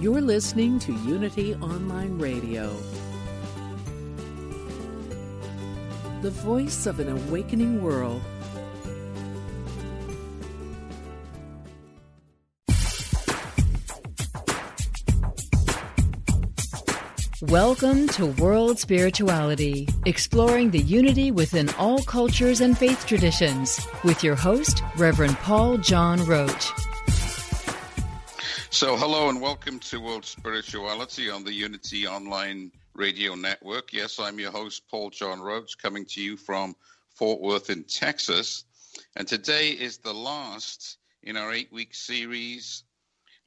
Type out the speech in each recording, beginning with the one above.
You're listening to Unity Online Radio, the voice of an awakening world. Welcome to World Spirituality, exploring the unity within all cultures and faith traditions, with your host, Reverend Paul John Roach. So, hello and welcome to World Spirituality on the Unity Online Radio Network. Yes, I'm your host, Paul John Roach, coming to you from Fort Worth in Texas. And today is the last in our eight week series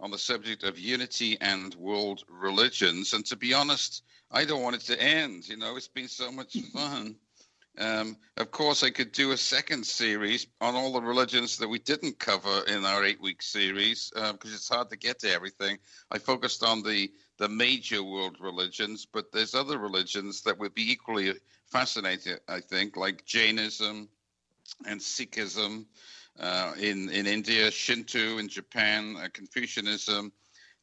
on the subject of unity and world religions. And to be honest, I don't want it to end. You know, it's been so much fun. Um, of course, I could do a second series on all the religions that we didn't cover in our eight-week series because uh, it's hard to get to everything. I focused on the the major world religions, but there's other religions that would be equally fascinating. I think, like Jainism and Sikhism uh, in in India, Shinto in Japan, uh, Confucianism,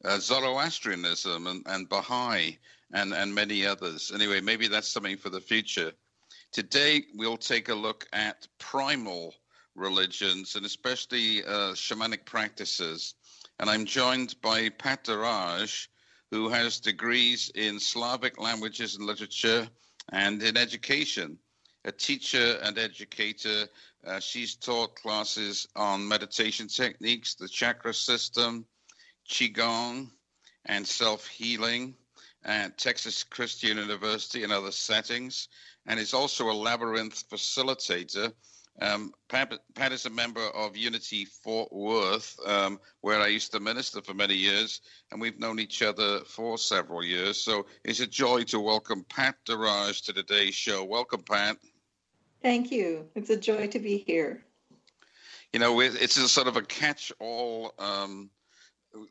uh, Zoroastrianism, and, and Baha'i, and and many others. Anyway, maybe that's something for the future. Today we'll take a look at primal religions and especially uh, shamanic practices. And I'm joined by Pat Dorraj, who has degrees in Slavic languages and literature and in education. A teacher and educator uh, she's taught classes on meditation techniques, the chakra system, Qigong, and self healing at Texas Christian University and other settings, and is also a labyrinth facilitator. Um, Pat, Pat, is a member of Unity Fort Worth, um, where I used to minister for many years, and we've known each other for several years. So it's a joy to welcome Pat Dorraj to today's show. Welcome, Pat. Thank you. It's a joy to be here. You know, it's a sort of a catch-all um,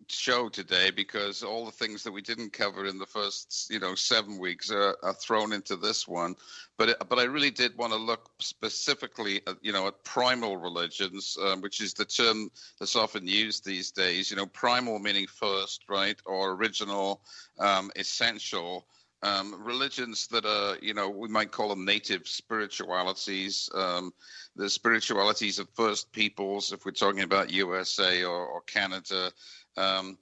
show today because all the things that we didn't cover in the first, you know, seven weeks are, are thrown into this one. But but I really did want to look specifically, at, you know, at primal religions, um, which is the term that's often used these days. You know, primal meaning first, right, or original, um, essential um, religions that are, you know, we might call them native spiritualities, um, the spiritualities of First Peoples, if we're talking about USA or, or Canada. Um,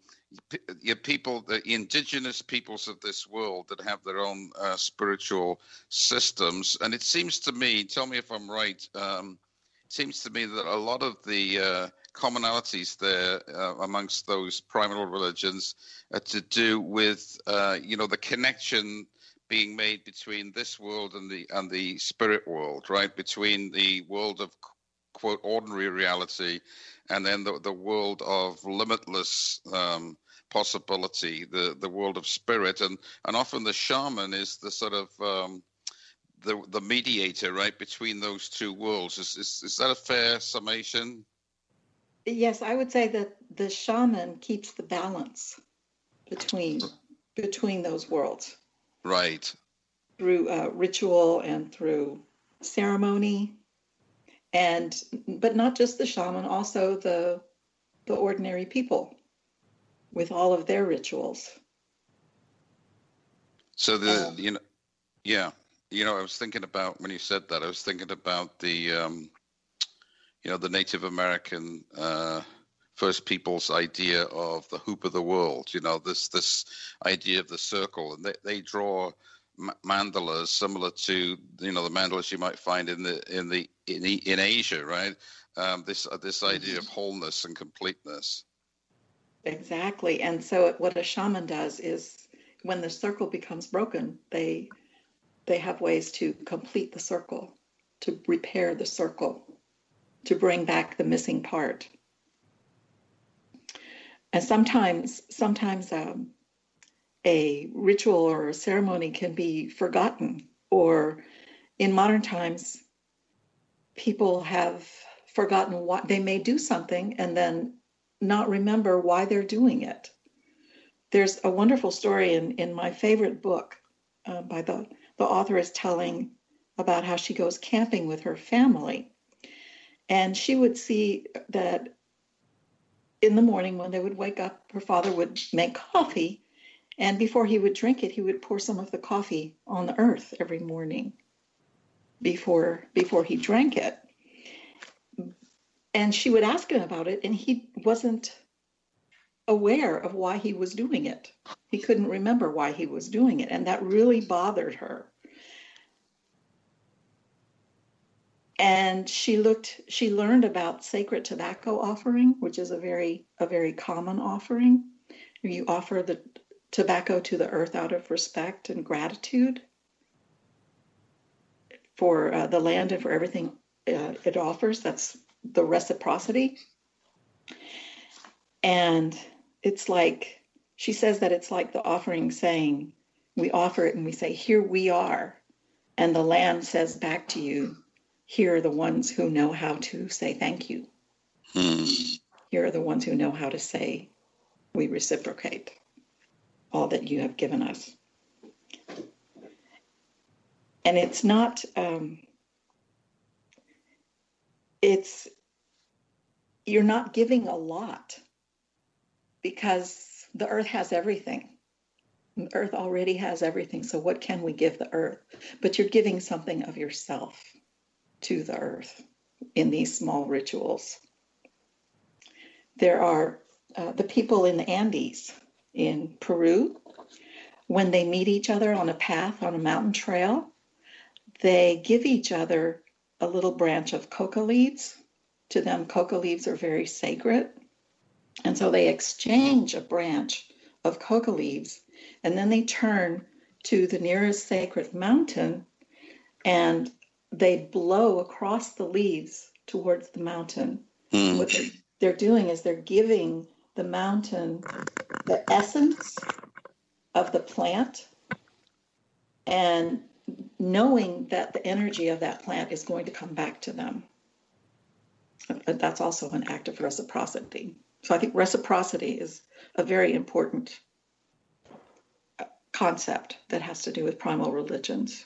people, the indigenous peoples of this world that have their own uh, spiritual systems. And it seems to me, tell me if I'm right, um, it seems to me that a lot of the uh, commonalities there uh, amongst those primal religions uh, to do with uh, you know the connection being made between this world and the and the spirit world, right? Between the world of quote ordinary reality and then the, the world of limitless um, possibility, the the world of spirit, and and often the shaman is the sort of um, the the mediator, right, between those two worlds. Is, is is that a fair summation? Yes, I would say that the shaman keeps the balance between between those worlds. Right. Through uh, ritual and through ceremony, and but not just the shaman, also the the ordinary people with all of their rituals. So the um, you know, yeah, you know, I was thinking about when you said that. I was thinking about the um, you know, the Native American uh, First Peoples idea of the hoop of the world. You know, this this idea of the circle, and they they draw mandalas similar to you know the mandalas you might find in the in the in, in Asia, right? Um, this uh, this idea of mm-hmm. wholeness and completeness. Exactly, and so what a shaman does is when the circle becomes broken, they they have ways to complete the circle, to repair the circle to bring back the missing part. and sometimes sometimes um, a ritual or a ceremony can be forgotten or in modern times people have forgotten what they may do something and then not remember why they're doing it. There's a wonderful story in, in my favorite book uh, by the the author is telling about how she goes camping with her family. And she would see that in the morning when they would wake up, her father would make coffee. And before he would drink it, he would pour some of the coffee on the earth every morning before before he drank it. And she would ask him about it, and he wasn't aware of why he was doing it. He couldn't remember why he was doing it, and that really bothered her. and she looked she learned about sacred tobacco offering which is a very a very common offering you offer the tobacco to the earth out of respect and gratitude for uh, the land and for everything uh, it offers that's the reciprocity and it's like she says that it's like the offering saying we offer it and we say here we are and the land says back to you here are the ones who know how to say thank you. Hmm. Here are the ones who know how to say, we reciprocate all that you have given us. And it's not, um, it's, you're not giving a lot because the earth has everything. The earth already has everything. So, what can we give the earth? But you're giving something of yourself to the earth in these small rituals. There are uh, the people in the Andes in Peru, when they meet each other on a path on a mountain trail, they give each other a little branch of coca leaves. To them, coca leaves are very sacred. And so they exchange a branch of coca leaves and then they turn to the nearest sacred mountain and they blow across the leaves towards the mountain. Mm. What they're, they're doing is they're giving the mountain the essence of the plant and knowing that the energy of that plant is going to come back to them. But That's also an act of reciprocity. So I think reciprocity is a very important uh, concept that has to do with primal religions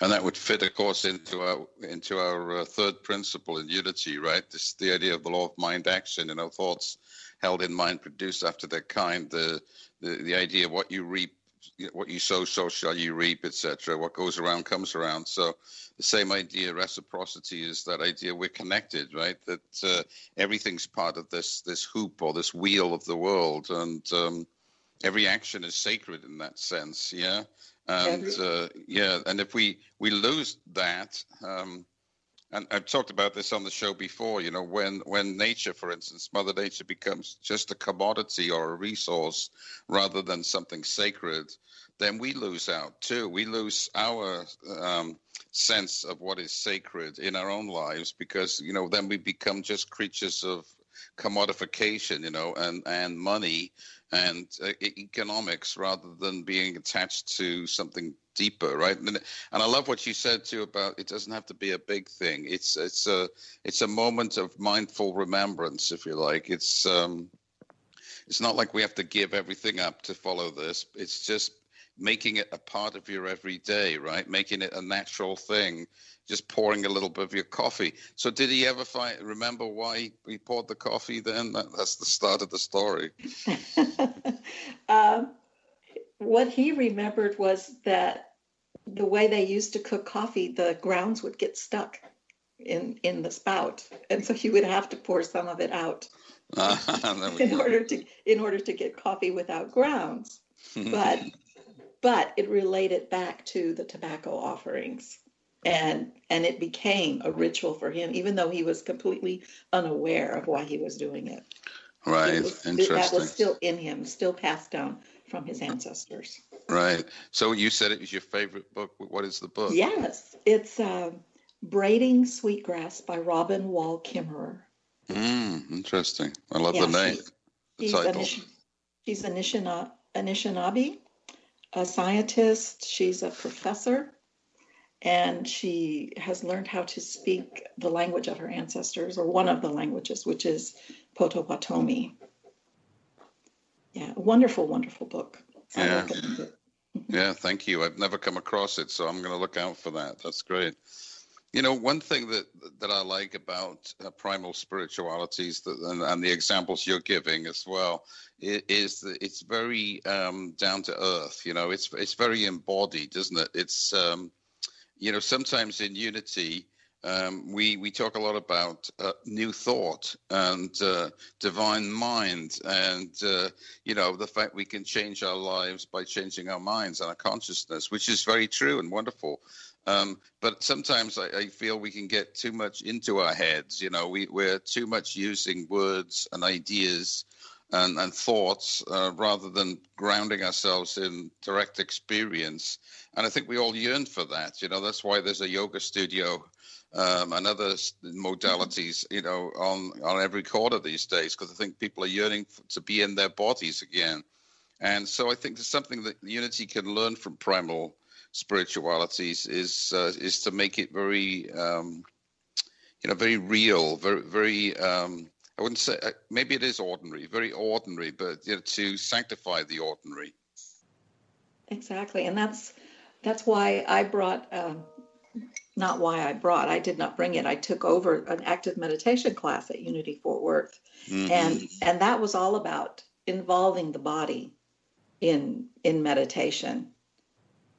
and that would fit, of course, into our into our uh, third principle in unity, right? This the idea of the law of mind action. You know, thoughts held in mind produce after their kind. The the, the idea of what you reap, what you sow, so shall you reap, etc. What goes around comes around. So the same idea, reciprocity, is that idea we're connected, right? That uh, everything's part of this this hoop or this wheel of the world, and um, every action is sacred in that sense. Yeah and uh, yeah, and if we we lose that, um, and I've talked about this on the show before. You know, when when nature, for instance, Mother Nature becomes just a commodity or a resource rather than something sacred, then we lose out too. We lose our um, sense of what is sacred in our own lives because you know then we become just creatures of commodification, you know, and and money and uh, economics rather than being attached to something deeper, right? And, and I love what you said too about it doesn't have to be a big thing. It's it's a it's a moment of mindful remembrance, if you like. It's um, it's not like we have to give everything up to follow this. It's just making it a part of your everyday, right? Making it a natural thing just pouring a little bit of your coffee. So did he ever find remember why he poured the coffee then? That, that's the start of the story. um, what he remembered was that the way they used to cook coffee, the grounds would get stuck in in the spout, and so he would have to pour some of it out in order to in order to get coffee without grounds. but but it related back to the tobacco offerings. And and it became a ritual for him even though he was completely unaware of why he was doing it. Right. was, interesting that was still in him still passed down from his ancestors right. So you said it was your favorite book. What is the book? Yes. It's uh, braiding sweetgrass by robin wall kimmerer. Mm, interesting. I love yeah, the name. She's, Anish- she's Anishinaabe, Anishinaabe, a scientist. She's a professor, and she has learned how to speak the language of her ancestors, or one of the languages, which is Potawatomi. Yeah, wonderful, wonderful book. Yeah. Yeah, thank you. I've never come across it, so I'm going to look out for that. That's great. You know, one thing that that I like about uh, primal spiritualities that, and, and, the examples you're giving as well is, that it's very um, down to earth. You know, it's it's very embodied, isn't it? It's um, you know, sometimes in unity, um, we we talk a lot about uh, new thought and uh, divine mind, and uh, you know the fact we can change our lives by changing our minds and our consciousness, which is very true and wonderful. Um, but sometimes I, I, feel we can get too much into our heads. You know, we, we're too much using words and ideas and, and thoughts uh, rather than grounding ourselves in direct experience. And I think we all yearn for that. You know, that's why there's a yoga studio um, and other modalities, you know, on, on every corner these days, because I think people are yearning to be in their bodies again. And so I think there's something that Unity can learn from primal spiritualities is uh, is to make it very um, you know very real, very very um, I wouldn't say uh, maybe it is ordinary, very ordinary, but you know, to sanctify the ordinary. Exactly, and that's that's why I brought. Um, not why I brought. I did not bring it. I took over an active meditation class at Unity Fort Worth, mm-hmm. and and that was all about involving the body in in meditation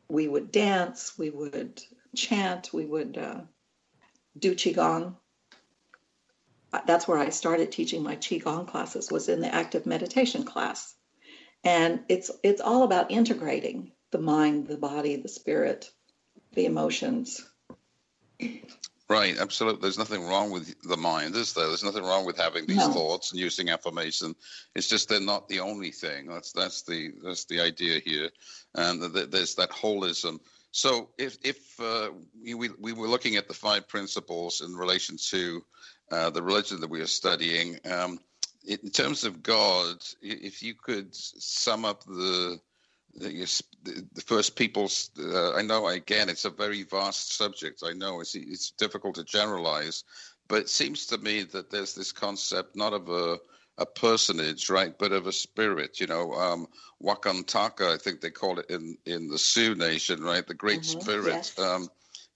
we would dance, we would chant, we would uh, do qigong. Uh, that's where I started teaching my qigong classes. Was in the active meditation class, and it's it's all about integrating the mind, the body, the spirit, the emotions. Right, absolutely. There's nothing wrong with the mind, is there? There's nothing wrong with having these no. thoughts and using affirmation. It's just they're not the only thing. That's that's the that's the idea here, and there's that holism. So if if uh, we we were looking at the five principles in relation to uh, the religion that we are studying, um, in terms of God, if you could sum up the the, the first people's uh, i know again it's a very vast subject i know it's it's difficult to generalize but it seems to me that there's this concept not of a a personage right but of a spirit you know um Wakan Tanka i think they call it in in the sioux nation right the great mm-hmm, spirit yes. um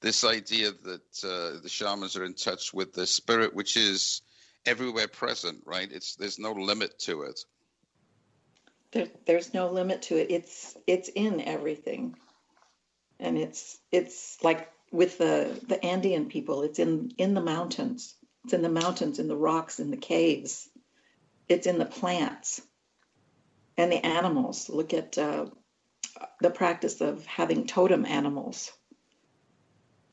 this idea that uh, the shamans are in touch with the spirit which is everywhere present right it's there's no limit to it there, there's no limit to it. It's it's in everything, and it's it's like with the the Andean people. It's in in the mountains. It's in the mountains, in the rocks, in the caves. It's in the plants and the animals. Look at uh, the practice of having totem animals.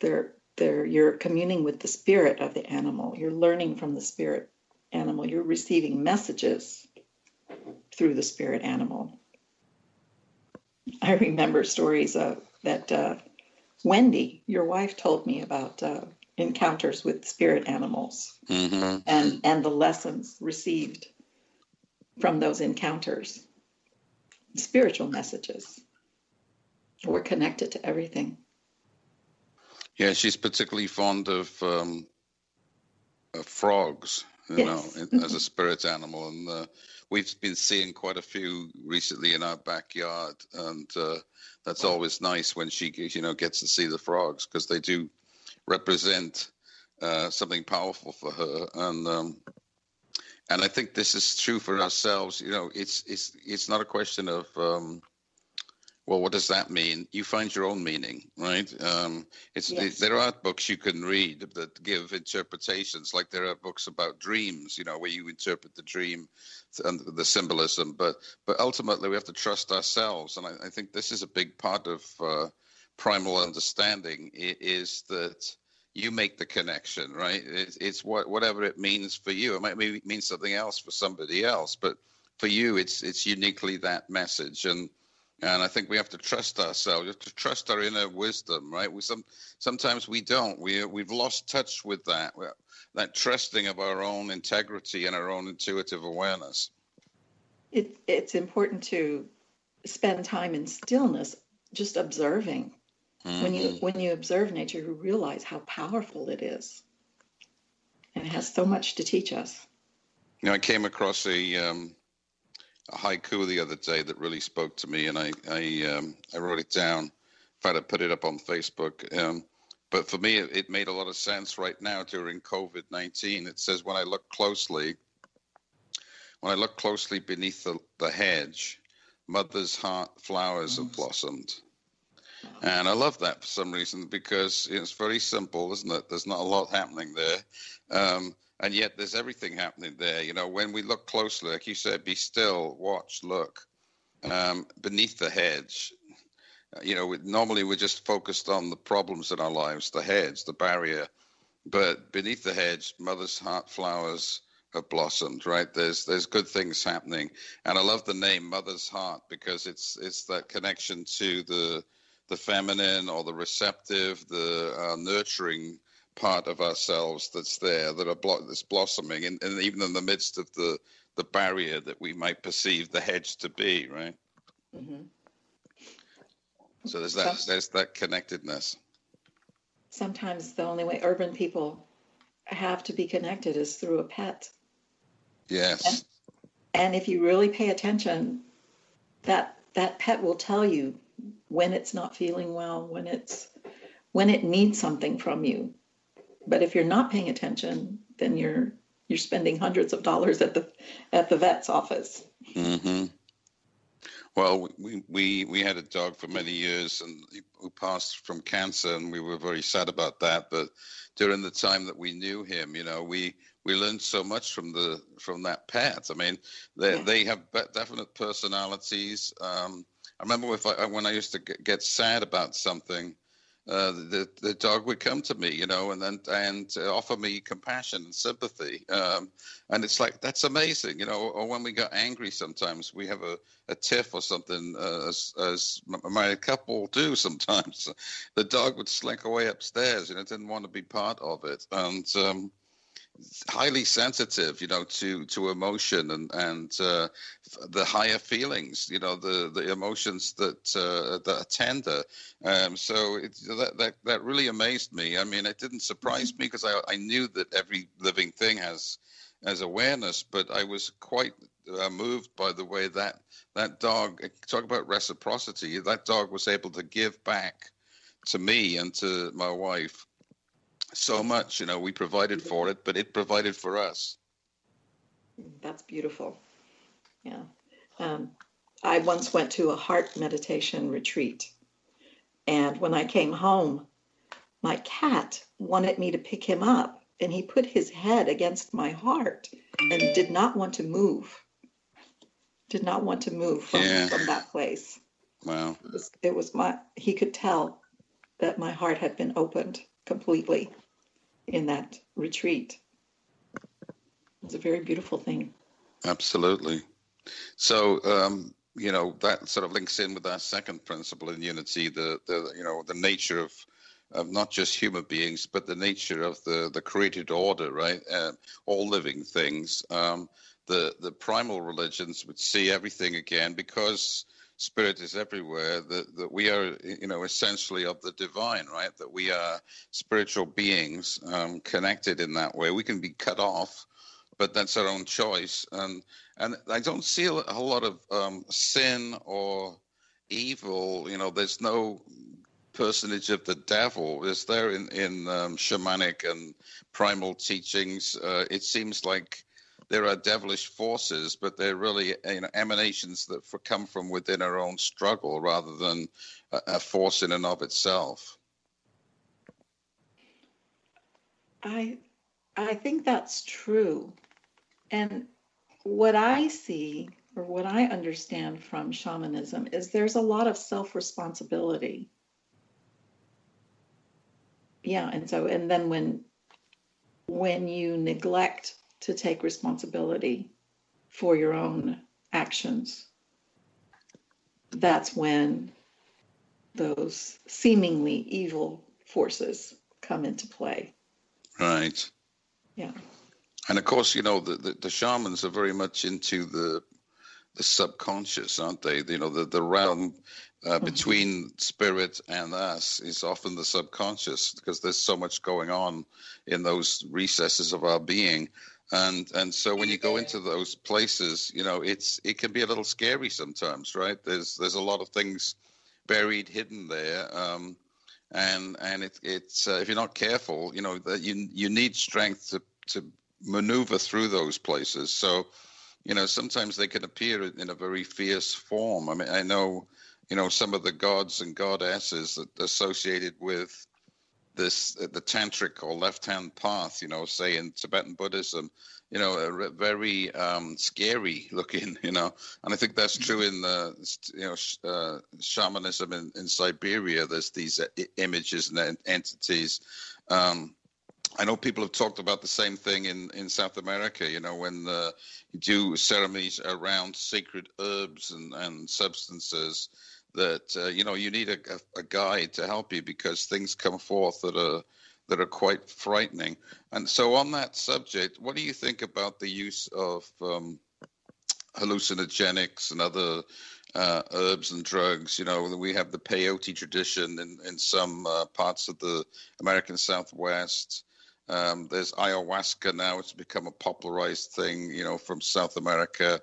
They're they're you're communing with the spirit of the animal. You're learning from the spirit animal. You're receiving messages through the spirit animal. I remember stories of that uh, Wendy, your wife, told me about uh, encounters with spirit animals mm-hmm. and and the lessons received from those encounters. Spiritual messages. We're connected to everything. Yeah, she's particularly fond of, um, of frogs, you yes. know, as a spirit animal, and uh, we've been seeing quite a few recently in our backyard, and uh, that's always nice when she, you know, gets to see the frogs because they do represent uh, something powerful for her, and um, and I think this is true for ourselves. You know, it's it's it's not a question of um, well, what does that mean? You find your own meaning, right? Um, it's yes. it, there are books you can read that give interpretations, like there are books about dreams, you know, where you interpret the dream and the symbolism. But but ultimately, we have to trust ourselves, and I, I think this is a big part of uh, primal understanding. Is that you make the connection, right? It's, it's what whatever it means for you. It might mean something else for somebody else, but for you, it's it's uniquely that message and and I think we have to trust ourselves. We have to trust our inner wisdom, right? We some sometimes we don't. We we've lost touch with that that trusting of our own integrity and our own intuitive awareness. it, it's important to spend time in stillness, just observing. Mm-hmm. When you when you observe nature, you realize how powerful it is, and it has so much to teach us. You know, I came across a, um, a haiku the other day that really spoke to me, and I I, um, I wrote it down. In fact, I put it up on Facebook. Um, but for me, it, it, made a lot of sense right now during COVID 19. It says, When I look closely, when I look closely beneath the, the hedge, mother's heart flowers have blossomed. And I love that for some reason because it's very simple, isn't it? There's not a lot happening there. Um, and yet there's everything happening there. You know, when we look closely, like you said, be still, watch, look um, beneath the hedge. You know, normally we're just focused on the problems in our lives, the hedge, the barrier. But beneath the hedge, mother's heart flowers have blossomed, right? There's there's good things happening, and I love the name Mother's Heart because it's it's that connection to the the feminine or the receptive, the uh, nurturing part of ourselves that's there that are blo- that's blossoming, and, and even in the midst of the the barrier that we might perceive the hedge to be, right? Mm-hmm. So there's that there's that connectedness. Sometimes the only way urban people have to be connected is through a pet. Yes. And, and if you really pay attention, that that pet will tell you when it's not feeling well, when it's when it needs something from you. But if you're not paying attention, then you're you're spending hundreds of dollars at the at the vet's office. Mm-hmm. Well, we, we we had a dog for many years, and who passed from cancer, and we were very sad about that. But during the time that we knew him, you know, we we learned so much from the from that pet. I mean, they yeah. they have definite personalities. Um, I remember if I, when I used to get sad about something, uh, the the dog would come to me, you know, and then and offer me compassion and sympathy. Um, and it's like that's amazing, you know. Or when we got angry, sometimes we have a, a tiff or something, uh, as as my couple do sometimes. The dog would slink away upstairs, you know, didn't want to be part of it, and um, highly sensitive, you know, to to emotion and and uh, the higher feelings, you know, the the emotions that uh, that are tender. Um, so it, that that that really amazed me. I mean, it didn't surprise me because I I knew that every living thing has has awareness, but I was quite uh, moved by the way that that dog talk about reciprocity. That dog was able to give back to me and to my wife so much. You know, we provided for it, but it provided for us. That's beautiful. Yeah. Um, I once went to a heart meditation retreat. And when I came home, my cat wanted me to pick him up. And he put his head against my heart and did not want to move. Did not want to move from, yeah. from that place. Wow. It was, it was my, he could tell that my heart had been opened completely in that retreat. It's a very beautiful thing. Absolutely. So, um, you know, that sort of links in with our second principle in unity, the, the you know, the nature of, of not just human beings, but the nature of the, the created order, right? Uh, all living things. Um, the, the primal religions would see everything again because spirit is everywhere that, that we are you know essentially of the divine right? That we are spiritual beings um, connected in that way. We can be cut off but that's our own choice. And and i don't see a whole lot of um, sin or evil you know there's no personage of the devil is there in in um, shamanic and primal teachings? Uh, it seems like there are devilish forces, but they're really you know, emanations that for, come from within our own struggle rather than a, a force in and of itself. I I think that's true. And what I see or what I understand from shamanism is there's a lot of self-responsibility. Yeah, and so and then when when you neglect to take responsibility for your own actions, that's when those seemingly evil forces come into play. Right. Yeah. And of course, you know, the, the, the, shamans are very much into the the subconscious, aren't they? You know, the the realm uh, mm-hmm. between spirit and us is often the subconscious because there's so much going on in those recesses of our being and and so when you go into those places you know it's it can be a little scary sometimes right? There's there's a lot of things buried hidden there um, and and it, it's uh, if you're not careful you know that you you need strength to to maneuver through those places. So you know sometimes they can appear in a very fierce form. I mean i know you know, some of the gods and goddesses that associated with this, uh, the tantric or left-hand path, you know, say in Tibetan Buddhism, you know, very um, scary looking, you know, and I think that's true in the, you know, uh, shamanism in, in Siberia. There's these uh, images and entities. Um, I know people have talked about the same thing in, in South America, you know, when uh, you do ceremonies around sacred herbs and, and substances, that uh, you know you need a, a, guide to help you because things come forth that are that are quite frightening. And so, on that subject, what do you think about the use of um, hallucinogenics and other uh, herbs and drugs? You know, we have the peyote tradition in in some uh, parts of the American Southwest. Um, there's ayahuasca now; it's become a popularized thing, you know, from South America.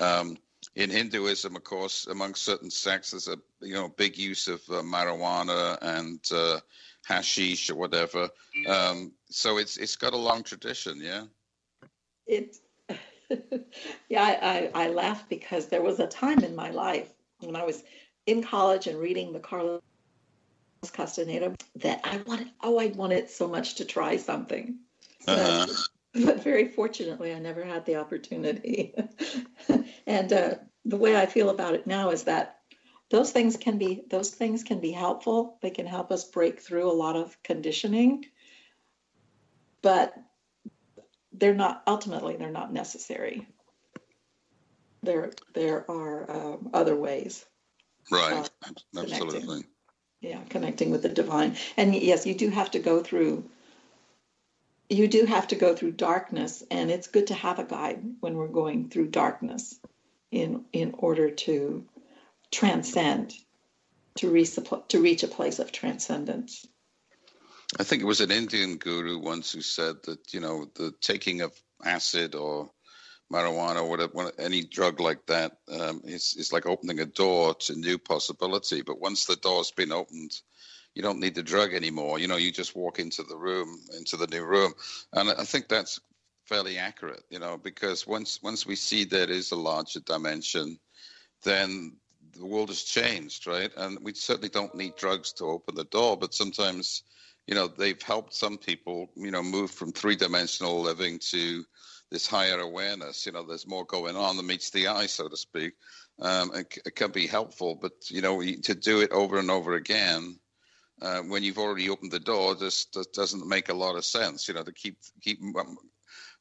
Um, in Hinduism, of course, among certain sects, there's a you know big use of uh, marijuana and uh, hashish or whatever. Um, so it's it's got a long tradition, yeah. It, yeah, I, I, I laugh because there was a time in my life when I was in college and reading the Carlos Castaneda that I wanted. Oh, I wanted so much to try something. Uh-huh but very fortunately, I never had the opportunity. and uh, the way I feel about it now is that those things can be those things can be helpful. They can help us break through a lot of conditioning, but they're not ultimately they're not necessary. There there are um, other ways. Right. Absolutely. Connecting. Yeah, connecting with the divine. And yes, you do have to go through you do have to go through darkness and it's good to have a guide when we're going through darkness in in order to transcend to reach to reach a place of transcendence. I think it was an indian guru once who said that you know the taking of acid or marijuana or whatever, any drug like that um, is, is like opening a door to new possibility. But once the door's been opened you don't need the drug anymore. You know, you just walk into the room, into the new room, and I think that's fairly accurate. You know, because once once we see there is a larger dimension, then the world has changed, right? And we certainly don't need drugs to open the door, but sometimes, you know, they've helped some people, you know, move from three-dimensional living to this higher awareness. You know, there's more going on than meets the eye, so to speak. Um, it, it can be helpful, but you know, to do it over and over again uh, when you've already opened the door just, just, doesn't make a lot of sense. You know, to keep keep um,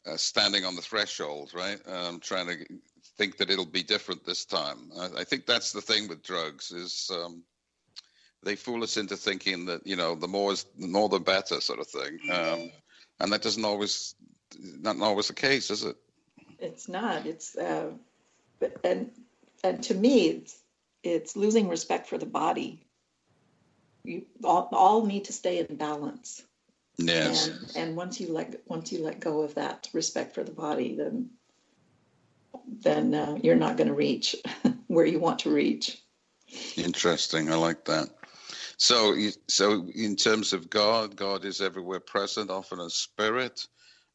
uh, standing on the threshold, right? Um, trying to think that it'll be different this time. I, I think that's the thing with drugs is um, they fool us into thinking that you know the more is the more the better sort of thing, um, and that doesn't always not always the case, is it? It's not. It's uh, and and to me, it's it's losing respect for the body you all, all need to stay in balance. Yes. And, and once you let once you let go of that respect for the body, then then uh, you're not going to reach where you want to reach. Interesting. I like that. So, so in terms of God, God is everywhere present, often a spirit.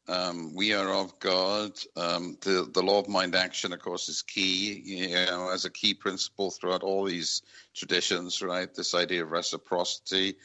Um, we are of God. Um, the the law of mind action, of course, is key. You know, as a key principle throughout all these traditions, right? This idea of reciprocity,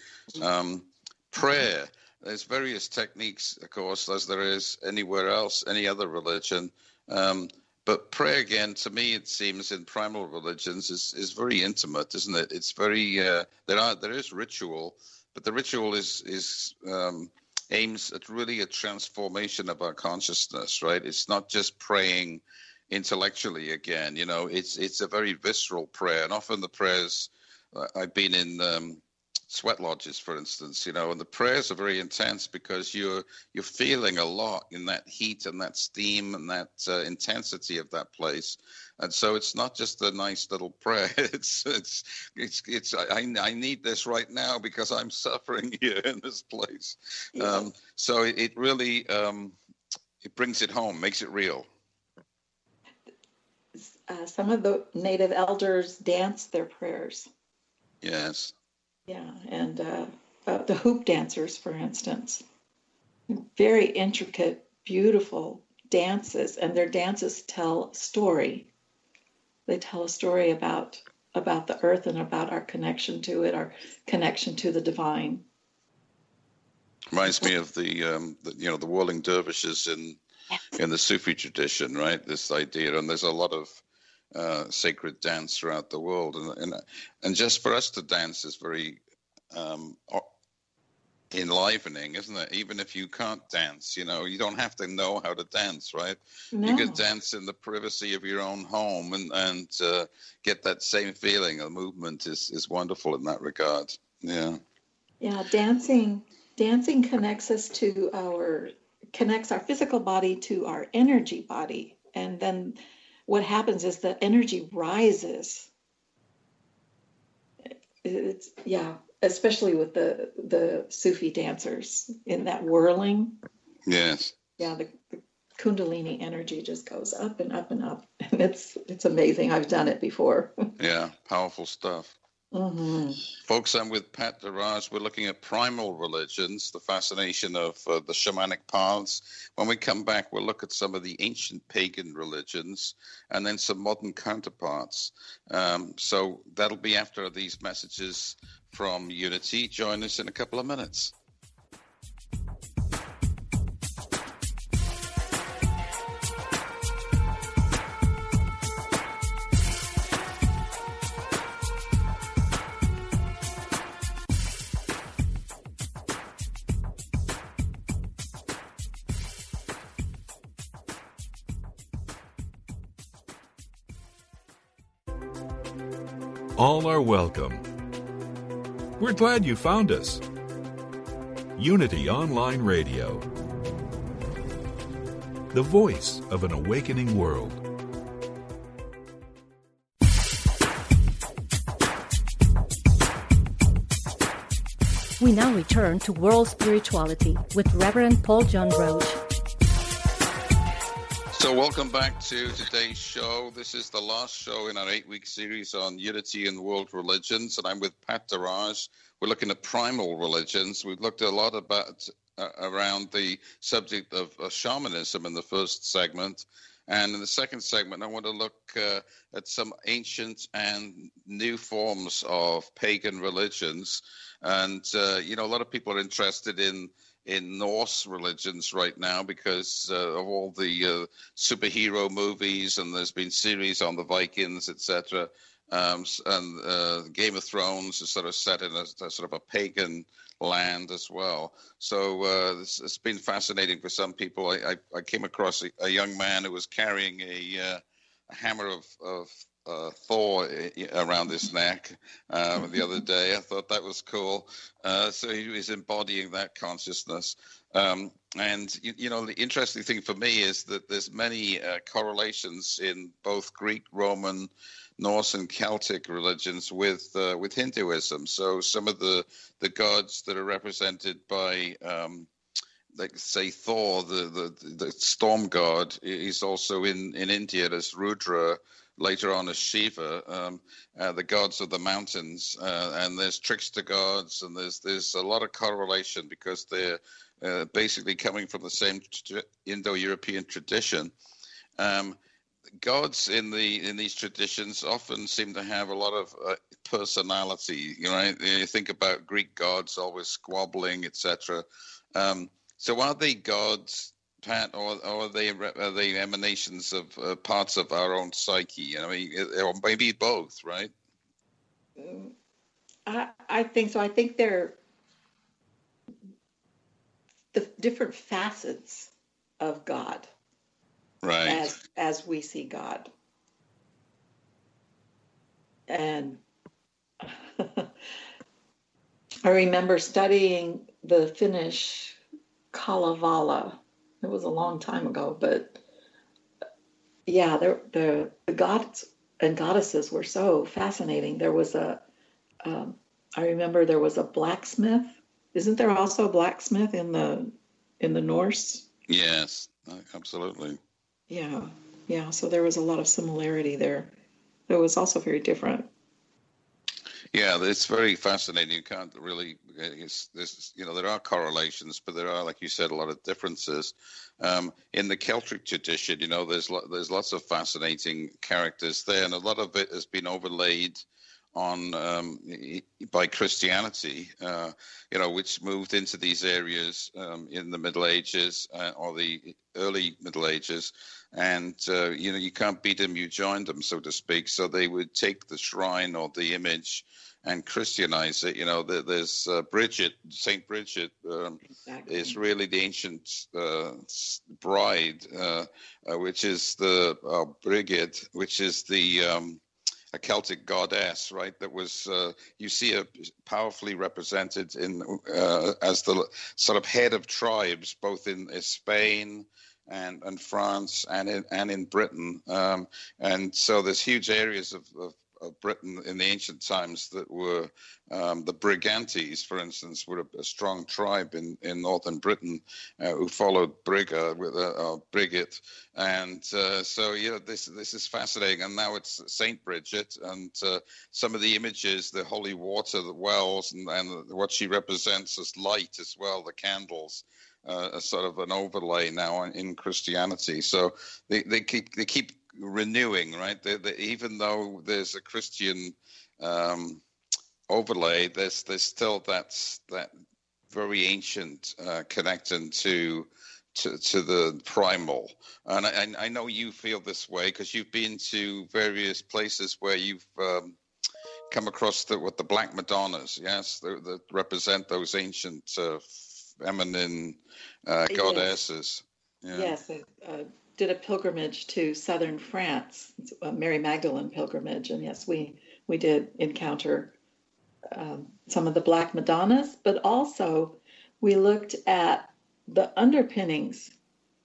um, prayer. There's various techniques, of course, as there is anywhere else, any other religion. Um, but prayer, again, to me, it seems in primal religions is is very intimate, isn't it? It's very uh, there are there is ritual, but the ritual is is um, aims at really a transformation of our consciousness, right? It's not just praying intellectually again. You know, it's it's a very visceral prayer, and often the prayers uh, I've been in um, sweat lodges, for instance, you know, and the prayers are very intense because you're you're feeling a lot in that heat and that steam and that uh, intensity of that place, and so it's not just a nice little prayer. It's it's it's it's I I need this right now because I'm suffering here in this place. Yes. Um, so it, it really um, it brings it home, makes it real. Uh, some of the native elders dance their prayers. Yes. Yeah, and uh, uh, the hoop dancers, for instance, very intricate, beautiful dances, and their dances tell story. They tell a story about about the earth and about our connection to it, our connection to the divine. Reminds me of the, um, the you know the whirling dervishes in yes. in the Sufi tradition, right? This idea, and there's a lot of uh, sacred dance throughout the world, and, and and just for us to dance is very um, enlivening, isn't it? Even if you can't dance, you know, you don't have to know how to dance, right? No. You can dance in the privacy of your own home and and uh, get that same feeling. The movement is is wonderful in that regard. Yeah. Yeah, dancing dancing connects us to our connects our physical body to our energy body, and then what happens is the energy rises. It's yeah, especially with the the Sufi dancers in that whirling. Yes. Yeah, the, the Kundalini energy just goes up and up and up, and it's it's amazing. I've done it before. yeah, powerful stuff. Mm-hmm. Folks, I'm with Pat Dorraj. We're looking at primal religions, the fascination of uh, the shamanic paths. When we come back, we'll look at some of the ancient pagan religions and then some modern counterparts. Um, so that'll be after these messages from Unity. Join us in a couple of minutes. Are welcome. We're glad you found us. Unity Online Radio, the voice of an awakening world. We now return to World Spirituality with Reverend Paul John Roach. So, welcome back to today's show. This is the last show in our eight week series on unity in world religions, and I'm with Pat Dorraj. We're looking at primal religions. We've looked a lot about uh, around the subject of shamanism in the first segment. And in the second segment, I want to look uh, at some ancient and new forms of pagan religions. And, uh, you know, a lot of people are interested in in Norse religions right now because uh, of all the uh, superhero movies, and there's been series on the Vikings, etc. Um, and uh, Game of Thrones is sort of set in a, a sort of a pagan land as well. So uh, it's, it's been fascinating for some people. I, I, I came across a, a, young man who was carrying a, uh, a hammer of, of uh, Thor around his neck um, the other day. I thought that was cool. Uh, so he was embodying that consciousness. Um, and you, you, know, the interesting thing for me is that there's many uh, correlations in both Greek, Roman, Norse, and Celtic religions with uh, with Hinduism. So some of the the gods that are represented by um, like say Thor, the, the the storm god, is also in in India as Rudra later on as Shiva, um, uh, the gods of the mountains, uh, and there's trickster gods, and there's there's a lot of correlation because they're uh, basically coming from the same Indo-European tradition. Um, gods in the in these traditions often seem to have a lot of uh, personality. You know, you think about Greek gods always squabbling, etc. Um, so are they gods Pat, or, or are they are they emanations of uh, parts of our own psyche? I mean, or maybe both, right? I I think so. I think they're the different facets of God, right? As as we see God, and I remember studying the Finnish Kalevala. It was a long time ago, but yeah, the the gods and goddesses were so fascinating. There was a, um, I remember there was a blacksmith. Isn't there also a blacksmith in the in the Norse? Yes, absolutely. Yeah, yeah. So there was a lot of similarity there. It was also very different. Yeah, it's very fascinating. You can't really, it's, this, you know, there are correlations, but there are, like you said, a lot of differences. Um, in the Celtic tradition, you know, there's lo- there's lots of fascinating characters there, and a lot of it has been overlaid on um, by Christianity, uh, you know, which moved into these areas um, in the Middle Ages uh, or the early Middle Ages, and uh, you know, you can't beat them, you join them, so to speak. So they would take the shrine or the image and Christianize it. You know, there's uh, Bridget, Saint Bridget, um, exactly. is really the ancient uh, bride, uh, uh which is the uh, Brigid, which is the um, a Celtic goddess, right? That was uh, you see it powerfully represented in as the sort of head of tribes, both in Spain and, and France and in, and in Britain. Um, and so there's huge areas of, of of Britain in the ancient times that were um, the Brigantes, for instance, were a, a, strong tribe in, in northern Britain uh, who followed Brigga with a, a Brigit, and uh, so you know this this is fascinating. And now it's Saint Bridget, and uh, some of the images, the holy water, the wells, and, and what she represents as light as well, the candles. Uh, a sort of an overlay now in Christianity. So they, they keep they keep renewing, right? They, they, even though there's a Christian um, overlay, there's there's still that that very ancient uh, connection to, to to the primal. And I, I know you feel this way because you've been to various places where you've um, come across the what the Black Madonnas, yes, that represent those ancient uh, feminine uh, goddesses. Yes, yes uh, did a pilgrimage to southern France, Mary Magdalene pilgrimage, and yes, we we did encounter um, some of the Black Madonnas, but also we looked at the underpinnings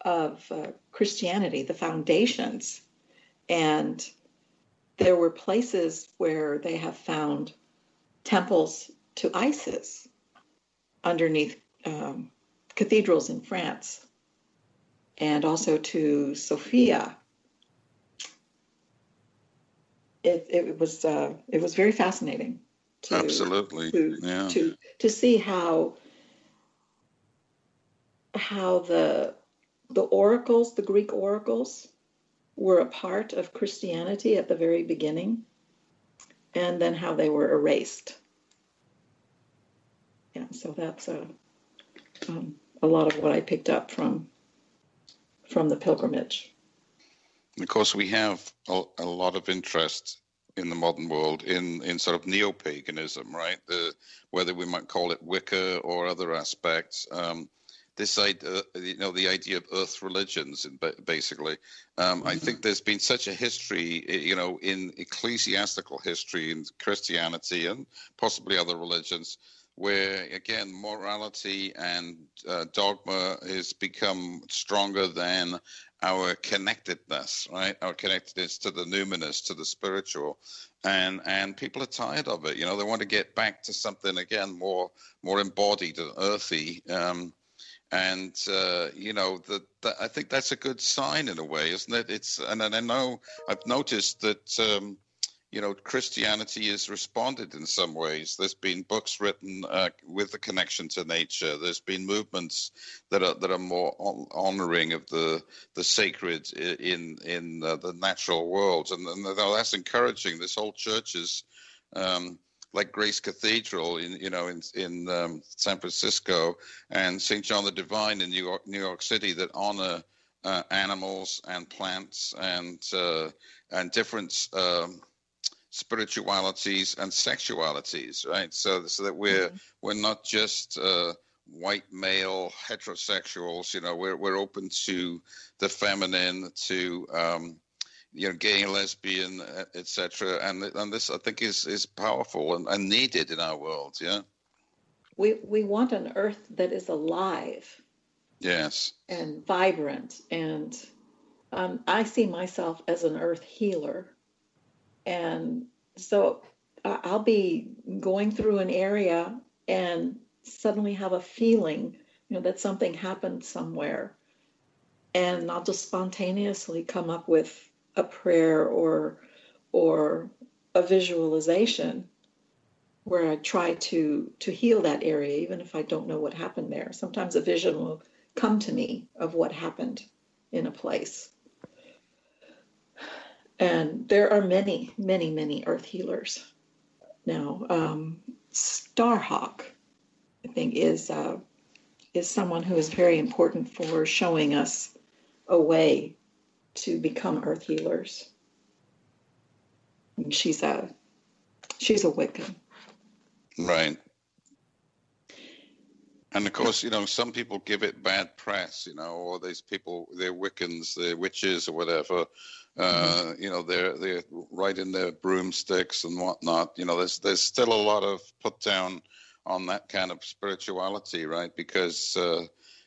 of uh, Christianity, the foundations, and there were places where they have found temples to Isis underneath um, cathedrals in France and also to Sophia. It, it was uh, it was very fascinating. To, Absolutely, to, yeah. to to see how how the the oracles, the Greek oracles, were a part of Christianity at the very beginning, and then how they were erased. Yeah, so that's a um, a lot of what I picked up from from the pilgrimage. Of course, we have a, a lot of interest in the modern world in, in sort of neo paganism, right? The, whether we might call it Wicca or other aspects. Um, this idea, you know, the idea of earth religions, basically. Um, mm-hmm. I think there's been such a history, you know, in ecclesiastical history in Christianity and possibly other religions, where again morality and uh, dogma has become stronger than our connectedness right? Our connectedness to the numinous to the spiritual. And and people are tired of it. You know they want to get back to something again more more embodied and earthy. Um, and uh, you know that, I think that's a good sign in a way, isn't it? It's and, and I know I've noticed that um, you know, Christianity has responded in some ways. There's been books written uh, with a connection to nature. There's been movements that are that are more honoring of the the sacred in in uh, the natural world, and, and, that's encouraging. This whole church is. Um, like Grace Cathedral in you know in in um, San Francisco and St. John the Divine in New York New York City that honor uh, animals and plants and uh, and different um, spiritualities and sexualities, right? So, so that we're mm-hmm. we're not just uh, white male heterosexuals. You know, we're we're open to the feminine, to um, you know, gay, lesbian, etc. And and this I think is is powerful and, and needed in our world. Yeah. we we want an earth that is alive Yes. and vibrant and um, i see myself as an earth healer and so i'll be going through an area and suddenly have a feeling you know that something happened somewhere and i'll just spontaneously come up with a prayer or or a visualization where I try to to heal that area, even if I don't know what happened there. Sometimes a vision will come to me of what happened in a place. And there are many, many, many earth healers now. Um, Starhawk, I think, is uh, is someone who is very important for showing us a way to become earth healers. And she's a she's a Wiccan. Right. And of course, you know, some people give it bad press, you know, or these people, they're Wiccans, they're witches or whatever. Uh, you know, they're they're riding their broomsticks and whatnot. You know, there's there's still a lot of put down on that kind of spirituality, right? Because uh,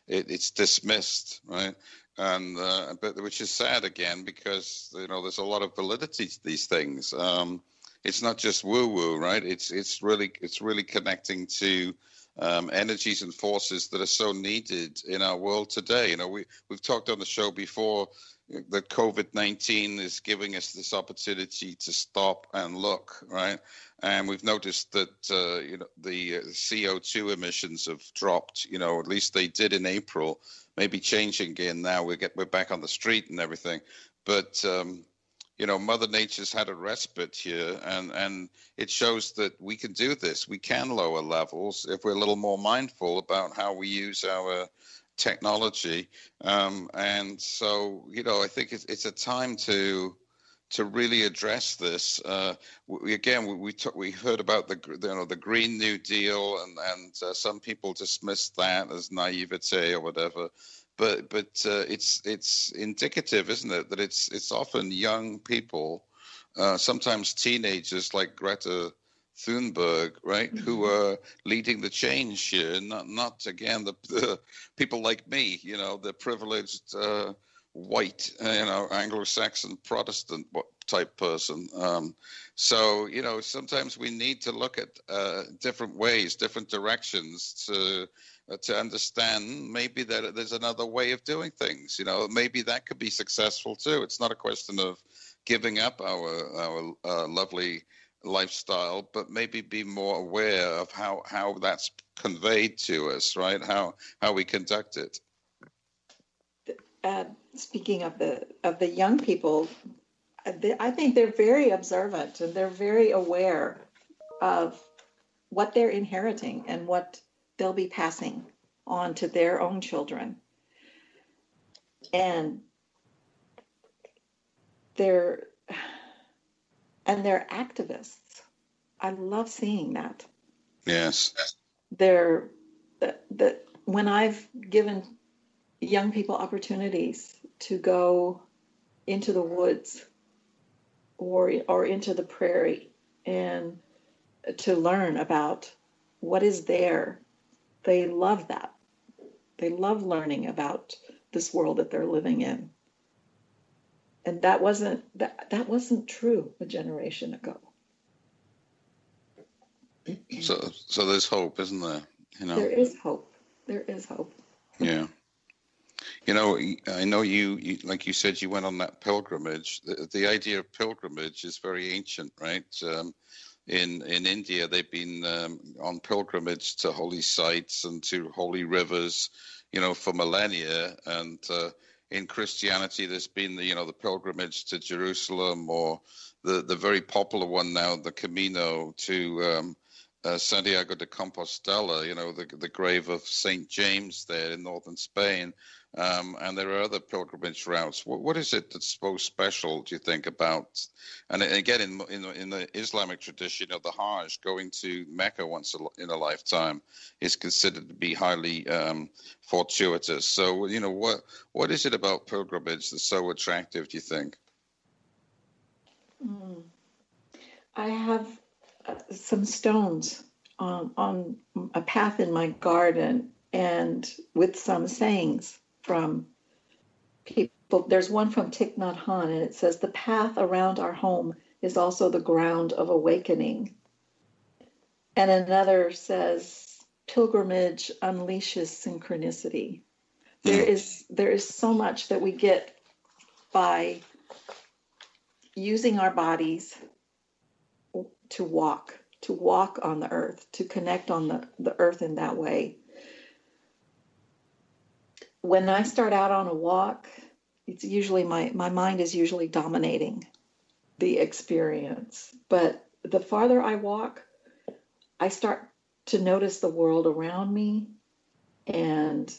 it, it's dismissed, right? And uh, but which is sad again because you know there's a lot of validity to these things. Um, it's not just woo woo, right? It's it's really it's really connecting to um, energies and forces that are so needed in our world today. You know, we we've talked on the show before that COVID nineteen is giving us this opportunity to stop and look, right? And we've noticed that uh, you know the CO two emissions have dropped. You know, at least they did in April. Maybe changing again now. We get we're back on the street and everything, but um, you know, Mother Nature's had a respite here, and and it shows that we can do this. We can lower levels if we're a little more mindful about how we use our technology. Um, and so, you know, I think it's it's a time to to really address this. Uh, we, again, we we, we heard about the you know the Green New Deal, and and uh, some people dismissed that as naivete or whatever but but uh, it's it's indicative, isn't it, that it's it's often young people, uh, sometimes teenagers like Greta Thunberg, right, mm-hmm. who are leading the change here, not not again the, the people like me, you know, the privileged uh, white, uh, you know, Anglo-Saxon Protestant type person. Um, so you know, sometimes we need to look at uh, different ways, different directions to to understand maybe that there's another way of doing things. You know, maybe that could be successful too. It's not a question of giving up our our uh, lovely lifestyle, but maybe be more aware of how how that's conveyed to us, right? How how we conduct it. Uh, speaking of the of the young people, uh, I think they're very observant and they're very aware of what they're inheriting and what they'll be passing on to their own children. And they're and they're activists. I love seeing that. Yes. They're the, the when I've given young people opportunities to go into the woods or or into the prairie and to learn about what is there they love that. They love learning about this world that they're living in. And that wasn't that that wasn't true a generation ago. So so there's hope, isn't there? You know. There is hope. There is hope. Yeah. You know, I know you, you, like you said, you went on that pilgrimage. The, the idea of pilgrimage is very ancient, right? Um, in in India, they've been um, on pilgrimage to holy sites and to holy rivers, you know, for millennia. And uh, in Christianity, there's been the you know the pilgrimage to Jerusalem, or the the very popular one now, the Camino to um, uh, Santiago de Compostela. You know, the the grave of Saint James there in northern Spain. Um, and there are other pilgrimage routes. What, what is it that's so special, do you think, about? And again, in in, in the Islamic tradition of the Hajj, going to Mecca once in a lifetime is considered to be highly um, fortuitous. So, you know, what what is it about pilgrimage that's so attractive? Do you think? Mm. I have some stones on, on a path in my garden and with some sayings from people. There's one from Thich Nhat Hanh, and it says, The path around our home is also the ground of awakening. And another says, Pilgrimage unleashes synchronicity. There mm. is there is so much that we get by using our bodies to walk, to walk on the earth, to connect on the, the earth in that way. When I start out on a walk, it's usually my, my mind is usually dominating the experience. But the farther I walk, I start to notice the world around me and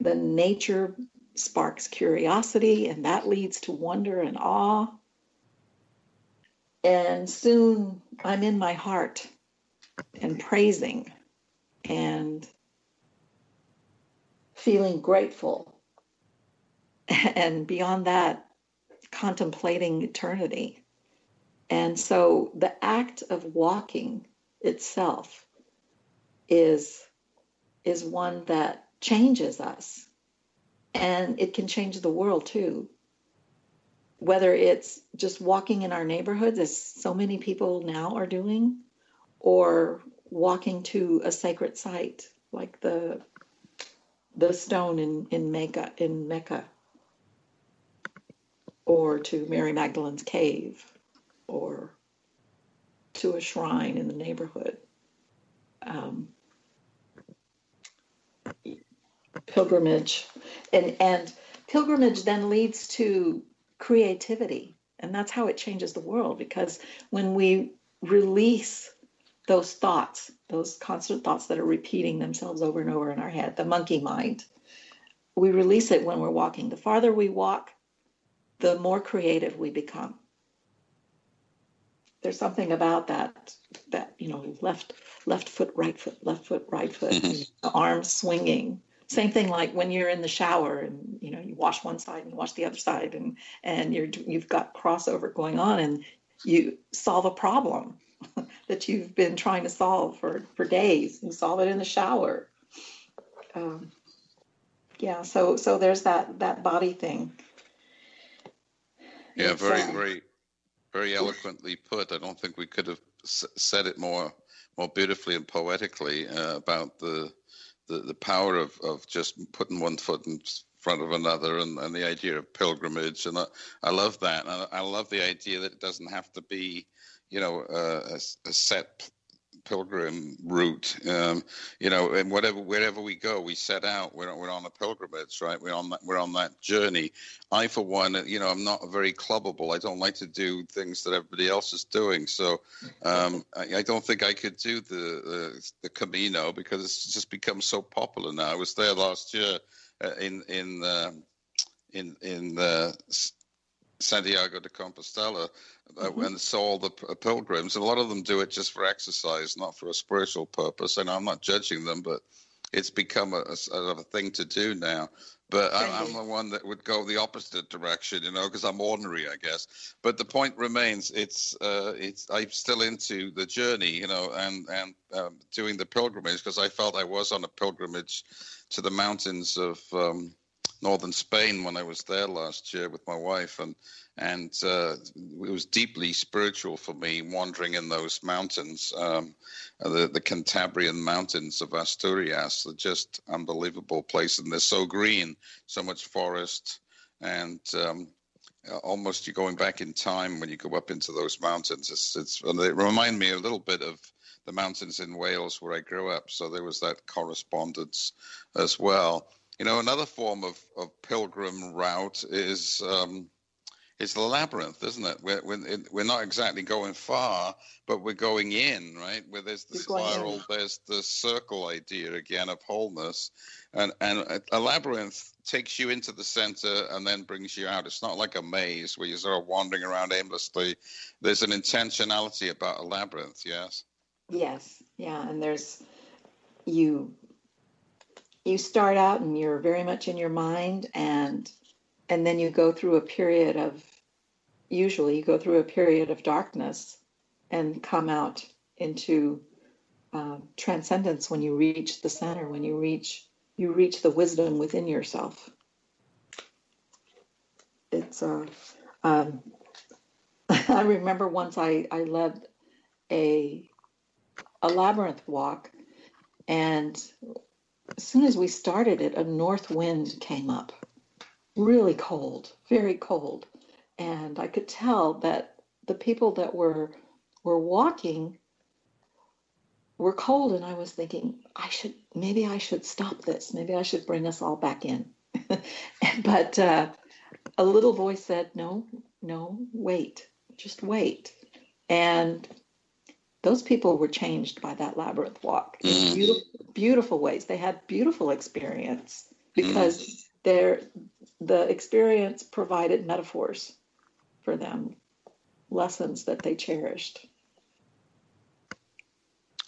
the nature sparks curiosity and that leads to wonder and awe and soon I'm in my heart and praising and feeling grateful. And beyond that, contemplating eternity. And so the act of walking itself is, is one that changes us. And it can change the world too whether it's just walking in our neighborhoods, as so many people now are doing, or walking to a sacred site like the the stone in, in Mecca in Mecca, or to Mary Magdalene's cave, or to a shrine in the neighborhood. Um, pilgrimage, and and pilgrimage then leads to creativity. And that's how it changes the world because when we release those thoughts, those constant thoughts that are repeating themselves over and over in our head, the monkey mind, we release it when we're walking. The farther we walk, the more creative we become. There's something about that that you know left left foot right foot left foot right foot mm-hmm. arms swinging same thing like when you're in the shower and you know you wash one side and you wash the other side and and you're you've got crossover going on and you solve a problem that you've been trying to solve for for days. You solve it in the shower. Um, yeah so so there's that that body thing. Yeah very uh, very very eloquently put. I don't think we could have said it more more beautifully and poetically uh, about the the, the power of, of just putting one foot in front of another and, and the idea of pilgrimage. And I, I love that. And I, love the idea that it doesn't have to be, you know, uh, a, a set pilgrim route. Um, you know, and whatever wherever we go, we set out. We're we're on a pilgrimage, right? We're on that we're on that journey. I, for one, you know, I'm not very clubbable. I don't like to do things that everybody else is doing. So um, I, I, don't think I could do the, the, the Camino because it's just become so popular now. I was there last year uh, in in uh, in in the Santiago de Compostela uh, mm-hmm. and saw all the pilgrims. And a lot of them do it just for exercise, not for a spiritual purpose. And I'm not judging them, but it's become a, a, a thing to do now. But I, am the one that would go the opposite direction, you know, because I'm ordinary, I guess. But the point remains, it's uh, it's I'm still into the journey, you know, and and um, doing the pilgrimage because I felt I was on a pilgrimage to the mountains of. Um, northern Spain when I was there last year with my wife, and and uh, it was deeply spiritual for me wandering in those mountains, um, the the Cantabrian mountains of Asturias, are just unbelievable place, and they're so green, so much forest, and um, almost you're going back in time when you go up into those mountains. It's, it's they remind me a little bit of the mountains in Wales where I grew up, so there was that correspondence as well. You know, another form of, of pilgrim route is um, is the labyrinth, isn't it? We're, we're, we're not exactly going far, but we're going in, right? Where there's the spiral, there's the circle idea again of wholeness. And, and a labyrinth takes you into the center and then brings you out. It's not like a maze where you're sort of wandering around aimlessly. There's an intentionality about a labyrinth, yes? Yes, yeah. And there's, you you start out and you're very much in your mind and and then you go through a period of usually you go through a period of darkness and come out into um, transcendence when you reach the center, when you reach you reach the wisdom within yourself. It's uh, um, I remember once I I led a a labyrinth walk, and as soon as we started it, a north wind came up, really cold, very cold, and I could tell that the people that were were walking were cold and I was thinking I should maybe I should stop this. Maybe I should bring us all back in. But uh, a little voice said no no wait just wait. And those people were changed by that labyrinth walk in Mm. beautiful beautiful ways they had beautiful experience because their the experience provided metaphors for them lessons that they cherished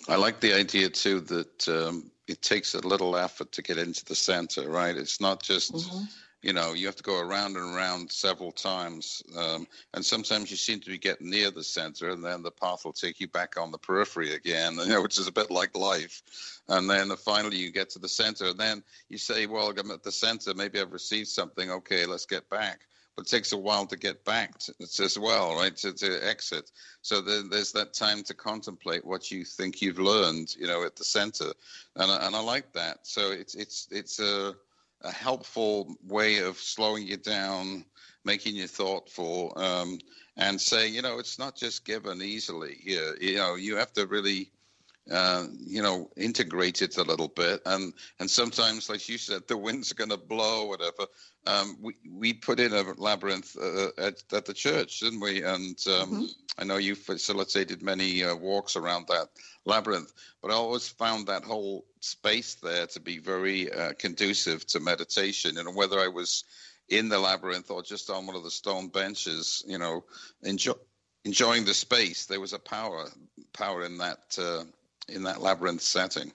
I like the idea too that um, it takes a little effort to get into the center, right? It's not just, Mhm. You know, you have to go around and around several times. Um, and sometimes you seem to be getting near the center, and then the path will take you back on the periphery again, you know, which is a bit like life. And then finally you get to the center, and then you say, well, I'm at the center. Maybe I've received something. Okay, let's get back. But it takes a while to get back to, as well, right? To, to exit. So then there's that time to contemplate what you think you've learned, you know, at the center, and and I like that. So it's it's it's a a helpful way of slowing you down, making you thoughtful, um, and saying, you know, it's not just given easily. You, you know, you have to really. Uh, you know, integrate it a little bit, and and sometimes, like you said, the wind's going to blow, whatever. Um, we we put in a labyrinth uh, at, at the church, didn't we? And um, Mhm. I know you facilitated many uh, walks around that labyrinth, but I always found that whole space there to be very uh, conducive to meditation. And whether I was in the labyrinth or just on one of the stone benches, you know, enjoy, enjoying the space, there was a power power in that uh, in that labyrinth setting.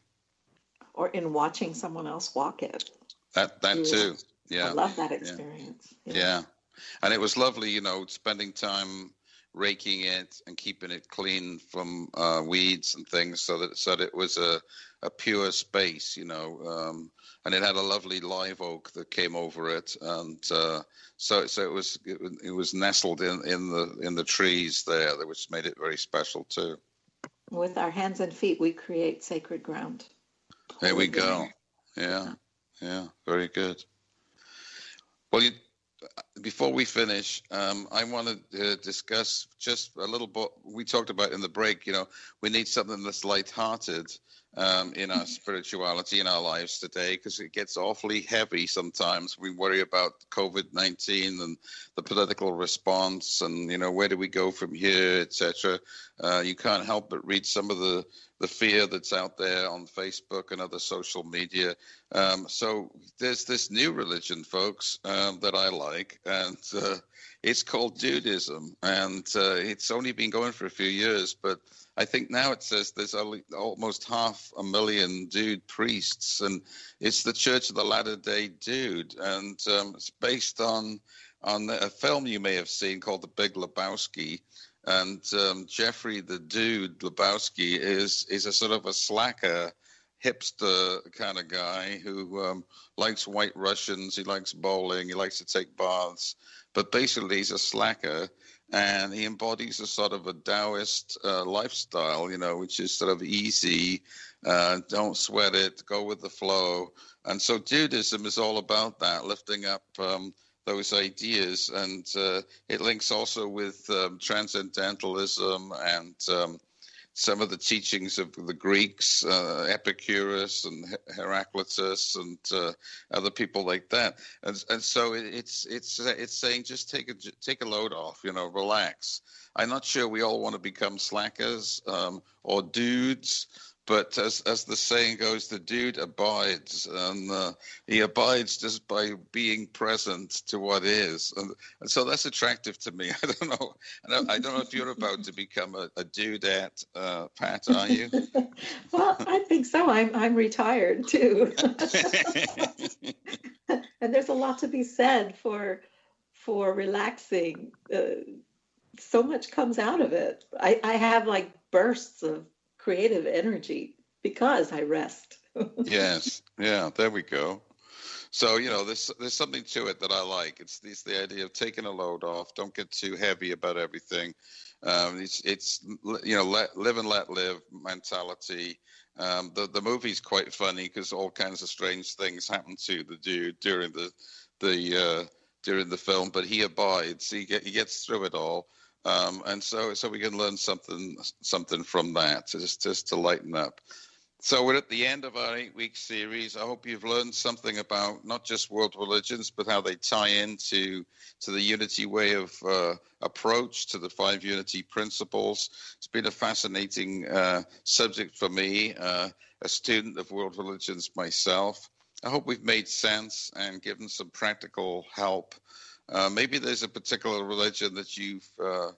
or in watching someone else walk it. That that Yeah. too, yeah. I love that experience. Yeah. And it was lovely, you know, spending time raking it and keeping it clean from uh, weeds and things so that so that it was a, a pure space, you know. Um, and it had a lovely live oak that came over it and uh, so so it was it, was- it was nestled in, in the in the trees there, which made it very special too. With our hands and feet, we create sacred ground. There we go. Yeah, yeah, very good. Well, you, before we finish, um, I want to uh, discuss just a little bit. We talked about in the break. You know, we need something that's lighthearted um, in our spirituality in our lives today because it gets awfully heavy sometimes. We worry about COVID nineteen and the political response, and you know, where do we go from here, etc. Uh, you can't help but read some of the the fear that's out there on Facebook and other social media. Um, so there's this new religion, folks, um, that I like, and uh, it's called Dudeism, and uh, it's only been going for a few years, but I think now it says there's only, almost half a million dude priests, and it's the Church of the Latter Day Dude, and um, it's based on on a film you may have seen called The Big Lebowski and um, Jeffrey the Dude Lebowski is is a sort of a slacker, hipster kind of guy who um, likes White Russians. He likes bowling. He likes to take baths, but basically he's a slacker, and he embodies a sort of a Taoist uh, lifestyle, you know, which is sort of easy. Uh, don't sweat it. Go with the flow. And so Dudeism is all about that, lifting up. Um, those ideas, and uh, it links also with um, transcendentalism and um, some of the teachings of the Greeks, uh, Epicurus and Heraclitus, and uh, other people like that. And, and so it, it's it's it's saying just take a take a load off, you know, relax. I'm not sure we all want to become slackers um, or dudes. But as as the saying goes, the dude abides, and uh, he abides just by being present to what is, and, and so that's attractive to me. I don't know, I don't, I don't know if you're about to become a, a dudette, uh, Pat. Are you? well, I think so. I'm I'm retired too, and there's a lot to be said for for relaxing. Uh, so much comes out of it. I, I have like bursts of creative energy because I rest. yes. Yeah. There we go. So you know, there's there's something to it that I like. It's, it's the idea of taking a load off. Don't get too heavy about everything. Um, it's it's you know, let, live and let live mentality. Um, the the movie's quite funny because all kinds of strange things happen to the dude during the the uh, during the film, but he abides. He get, he gets through it all. Um, and so so we can learn something something from that just just to lighten up so we're at the end of our eight week series. I hope you've learned something about not just world religions, but how they tie into to the unity way of uh, approach to the five unity principles. It's been a fascinating uh, subject for me, uh, a student of world religions myself. I hope we've made sense and given some practical help. Uh, maybe there's a particular religion that you've uh,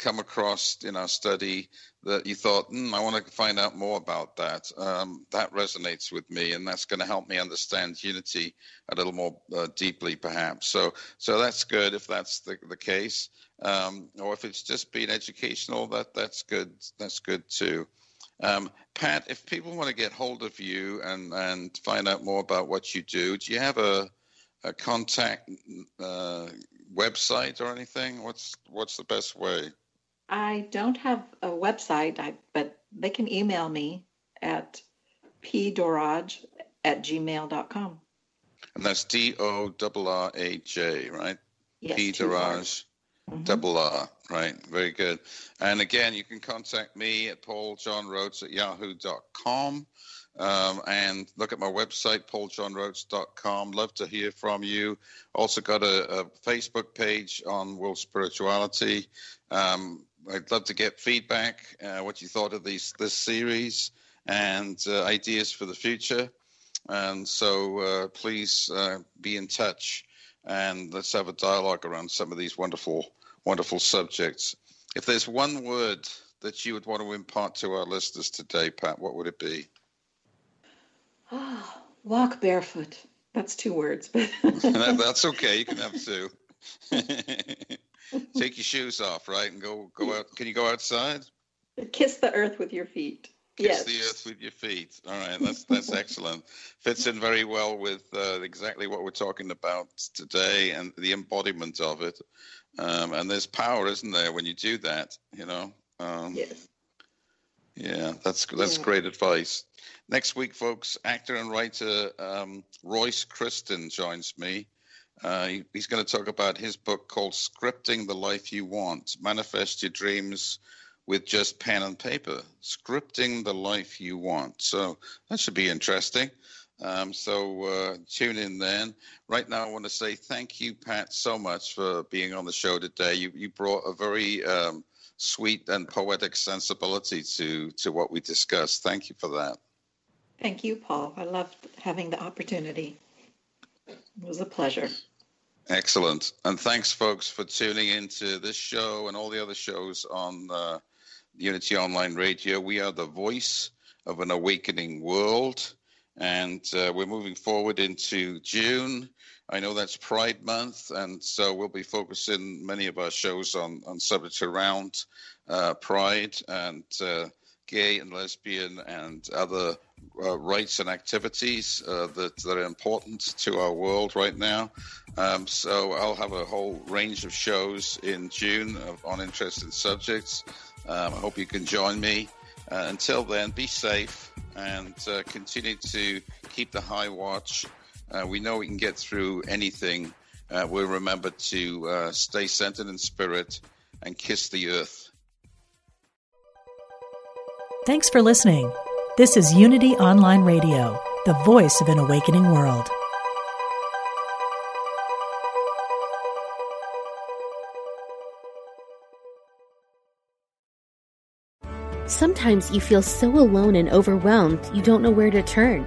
come across in our study that you thought, mm, I want to find out more about that. Um, that resonates with me, and that's going to help me understand unity a little more uh, deeply, perhaps. So, so that's good if that's the, the case. Um, or if it's just been educational, that that's good. That's good too. Um, Pat, if people want to get hold of you and and find out more about what you do, do you have a a contact uh, website or anything? What's what's the best way? I don't have a website, I, but they can email me at pdorraj at gmail.com. And that's D O R R A J, right? Yes, P Dorraj, Mhm. double R, right? Very good. And again, you can contact me at pauljohnrhodes at yahoo.com. Um, and look at my website, pauljohnrhodes.com. Love to hear from you. Also got a, a Facebook page on World Spirituality. Um, I'd love to get feedback, uh, what you thought of these this series, and uh, ideas for the future. And so uh, please uh, be in touch, and let's have a dialogue around some of these wonderful, wonderful subjects. If there's one word that you would want to impart to our listeners today, Pat, what would it be? Ah, walk barefoot. That's two words, but That- that's okay. You can have two. Take your shoes off, right, and go go out. Can you go outside? kiss the earth with your feet. Kiss yes. the earth with your feet. All right, that's that's excellent. Fits in very well with uh, exactly what we're talking about today and the embodiment of it. Um, and there's power, isn't there, when you do that? You know. Um, Yes. Yeah, that's that's Yeah. great advice. Next week, folks, actor and writer um, Royce Christyn joins me. Uh, he- he's going to talk about his book called "Scripting the Life You Want: Manifest Your Dreams with Just Pen and Paper." Scripting the life you want. So that should be interesting. Um, so uh, tune in then. Right now, I want to say thank you, Pat, so much for being on the show today. You you brought a very um, sweet and poetic sensibility to to what we discussed. Thank you for that. Thank you, Paul. I loved having the opportunity. It was a pleasure. Excellent. And thanks, folks, for tuning into this show and all the other shows on uh, Unity Online Radio. We are the voice of an awakening world. And uh, we're moving forward into June. I know that's Pride Month. And so we'll be focusing many of our shows on, on subjects around uh, pride and uh, gay and lesbian and other uh, rights and activities uh, that, that are important to our world right now. Um, so I'll have a whole range of shows in June on interesting subjects. Um, I hope you can join me. Uh, until then, be safe and uh, continue to keep the high watch. Uh, we know we can get through anything. Uh, we'll remember to uh, stay centered in spirit and kiss the earth. Thanks for listening. This is Unity Online Radio, the voice of an awakening world. Sometimes you feel so alone and overwhelmed you don't know where to turn.